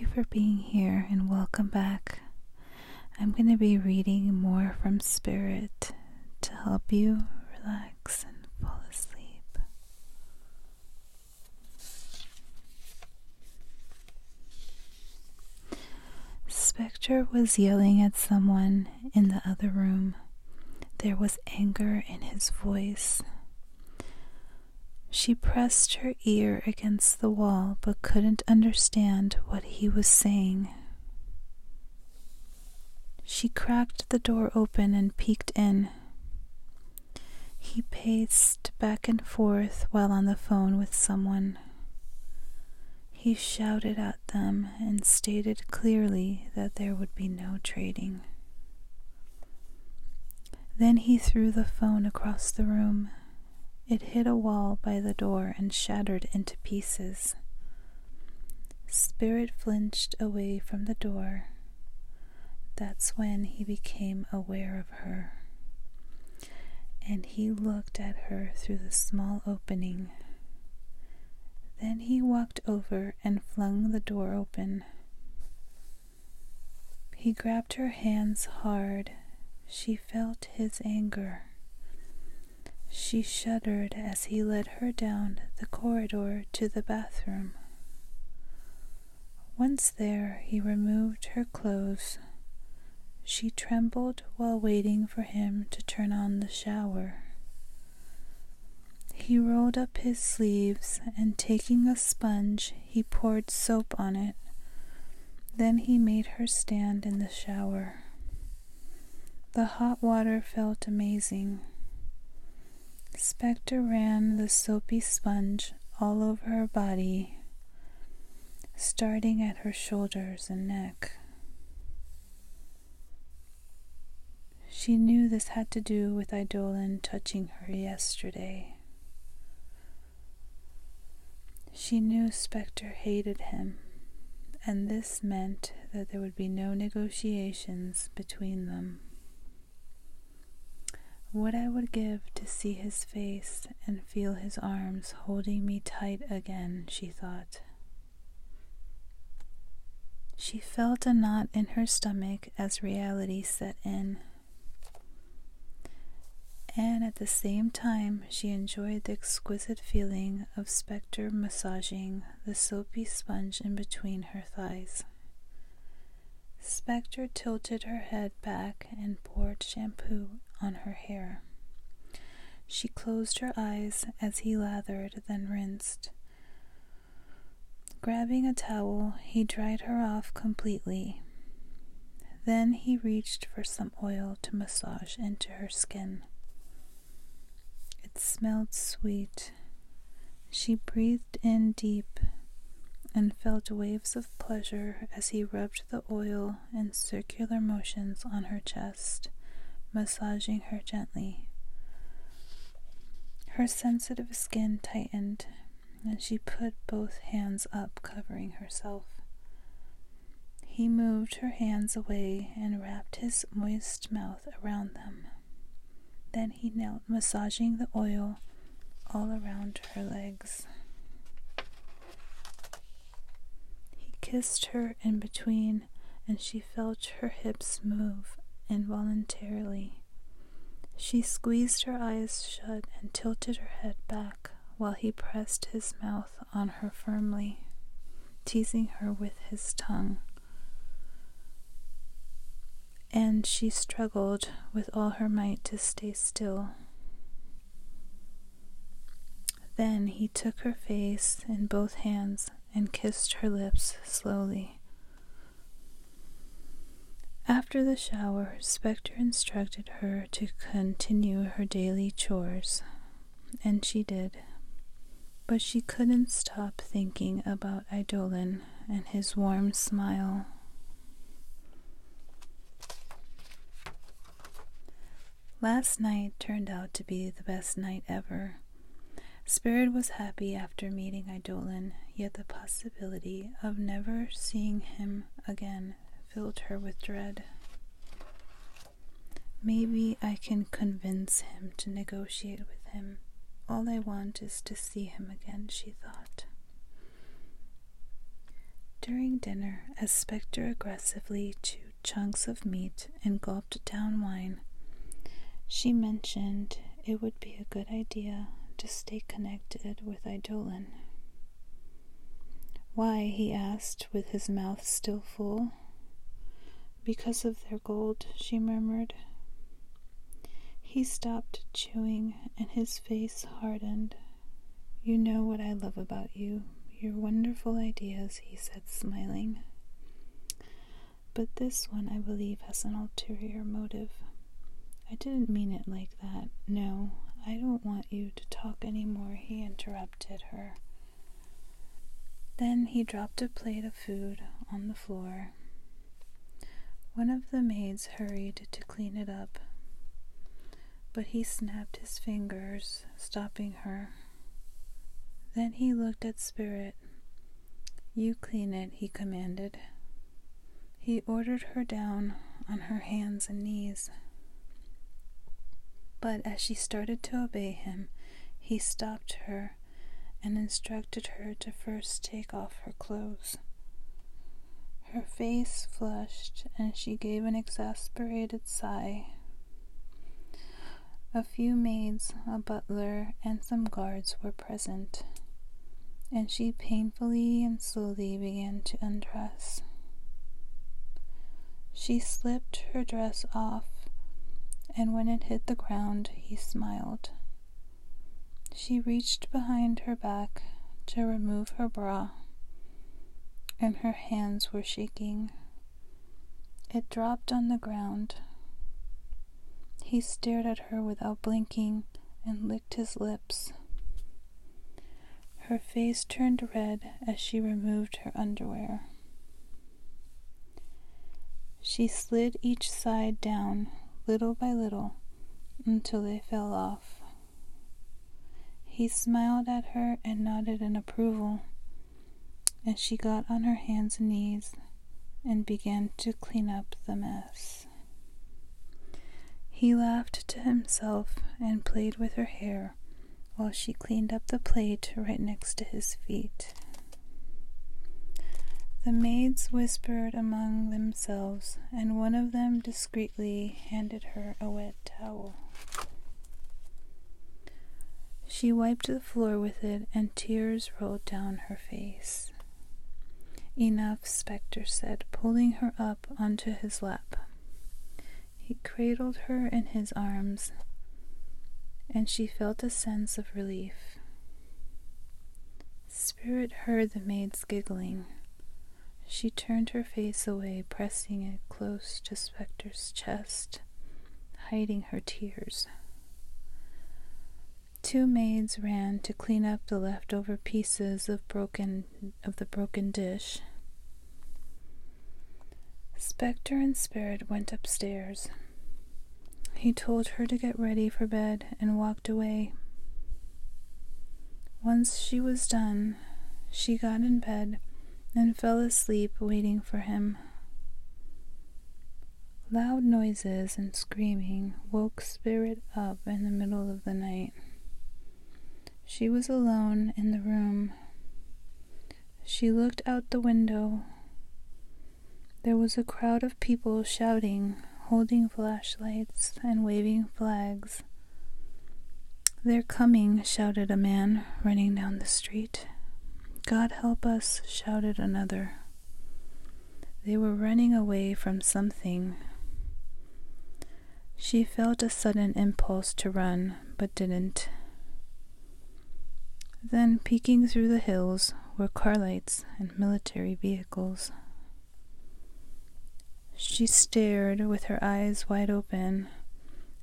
Thank you for being here and welcome back. I'm going to be reading more from Spirit to help you relax and fall asleep. Spectre was yelling at someone in the other room. There was anger in his voice. She pressed her ear against the wall but couldn't understand what he was saying. She cracked the door open and peeked in. He paced back and forth while on the phone with someone. He shouted at them and stated clearly that there would be no trading. Then he threw the phone across the room. It hit a wall by the door and shattered into pieces. Spirit flinched away from the door. That's when he became aware of her. And he looked at her through the small opening. Then he walked over and flung the door open. He grabbed her hands hard. She felt his anger. She shuddered as he led her down the corridor to the bathroom. Once there, he removed her clothes. She trembled while waiting for him to turn on the shower. He rolled up his sleeves and taking a sponge, he poured soap on it. Then he made her stand in the shower. The hot water felt amazing. Spectre ran the soapy sponge all over her body, starting at her shoulders and neck. She knew this had to do with Eidolon touching her yesterday. She knew Spectre hated him, and this meant that there would be no negotiations between them. What I would give to see his face and feel his arms holding me tight again, she thought. She felt a knot in her stomach as reality set in and at the same time she enjoyed the exquisite feeling of Spectre massaging the soapy sponge in between her thighs. Spectre tilted her head back and poured shampoo on her hair. She closed her eyes as he lathered, then rinsed. Grabbing a towel, he dried her off completely. Then he reached for some oil to massage into her skin. It smelled sweet. She breathed in deep and felt waves of pleasure as he rubbed the oil in circular motions on her chest, massaging her gently. Her sensitive skin tightened, and she put both hands up, covering herself. He moved her hands away and wrapped his moist mouth around them. Then he knelt, massaging the oil all around her legs. He kissed her in between, and she felt her hips move involuntarily. She squeezed her eyes shut and tilted her head back while he pressed his mouth on her firmly, teasing her with his tongue and she struggled with all her might to stay still. Then he took her face in both hands and kissed her lips slowly. After the shower, Spectre instructed her to continue her daily chores, and she did. But she couldn't stop thinking about Eidolon and his warm smile Last night turned out to be the best night ever. Spirit was happy after meeting Eidolon, yet the possibility of never seeing him again filled her with dread. Maybe I can convince him to negotiate with him. All I want is to see him again, she thought. During dinner, as Spectre aggressively chewed chunks of meat and gulped down wine, she mentioned it would be a good idea to stay connected with Eidolon. Why? he asked, with his mouth still full. Because of their gold, she murmured. He stopped chewing and his face hardened. You know what I love about you, your wonderful ideas, he said, smiling. But this one, I believe, has an ulterior motive. I didn't mean it like that. No, I don't want you to talk any more, he interrupted her. Then he dropped a plate of food on the floor. One of the maids hurried to clean it up, but he snapped his fingers, stopping her. Then he looked at Spirit. You clean it, he commanded. He ordered her down on her hands and knees. But as she started to obey him, he stopped her and instructed her to first take off her clothes. Her face flushed and she gave an exasperated sigh. A few maids, a butler, and some guards were present, and she painfully and slowly began to undress. She slipped her dress off, and when it hit the ground, he smiled. She reached behind her back to remove her bra, and her hands were shaking. It dropped on the ground. He stared at her without blinking and licked his lips. Her face turned red as she removed her underwear. She slid each side down, little by little, until they fell off. He smiled at her and nodded in approval, and she got on her hands and knees and began to clean up the mess. He laughed to himself and played with her hair while she cleaned up the plate right next to his feet. The maids whispered among themselves, and one of them discreetly handed her a wet towel. She wiped the floor with it, and tears rolled down her face. Enough, Spectre said, pulling her up onto his lap. He cradled her in his arms, and she felt a sense of relief. Spirit heard the maids giggling. She turned her face away, pressing it close to Spectre's chest, hiding her tears. Two maids ran to clean up the leftover pieces of broken of the broken dish. Spectre and Spirit went upstairs. He told her to get ready for bed and walked away. Once she was done, she got in bed and fell asleep waiting for him. Loud noises and screaming woke Spirit up in the middle of the night. She was alone in the room. She looked out the window. There was a crowd of people shouting, holding flashlights, and waving flags. They're coming, shouted a man running down the street. God help us, shouted another. They were running away from something. She felt a sudden impulse to run, but didn't. Then, peeking through the hills, were car lights and military vehicles. She stared with her eyes wide open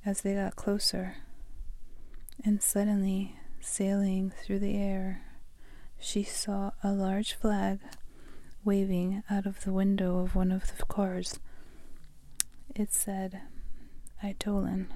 as they got closer, and suddenly, sailing through the air, she saw a large flag waving out of the window of one of the cars. It said, Eidolon.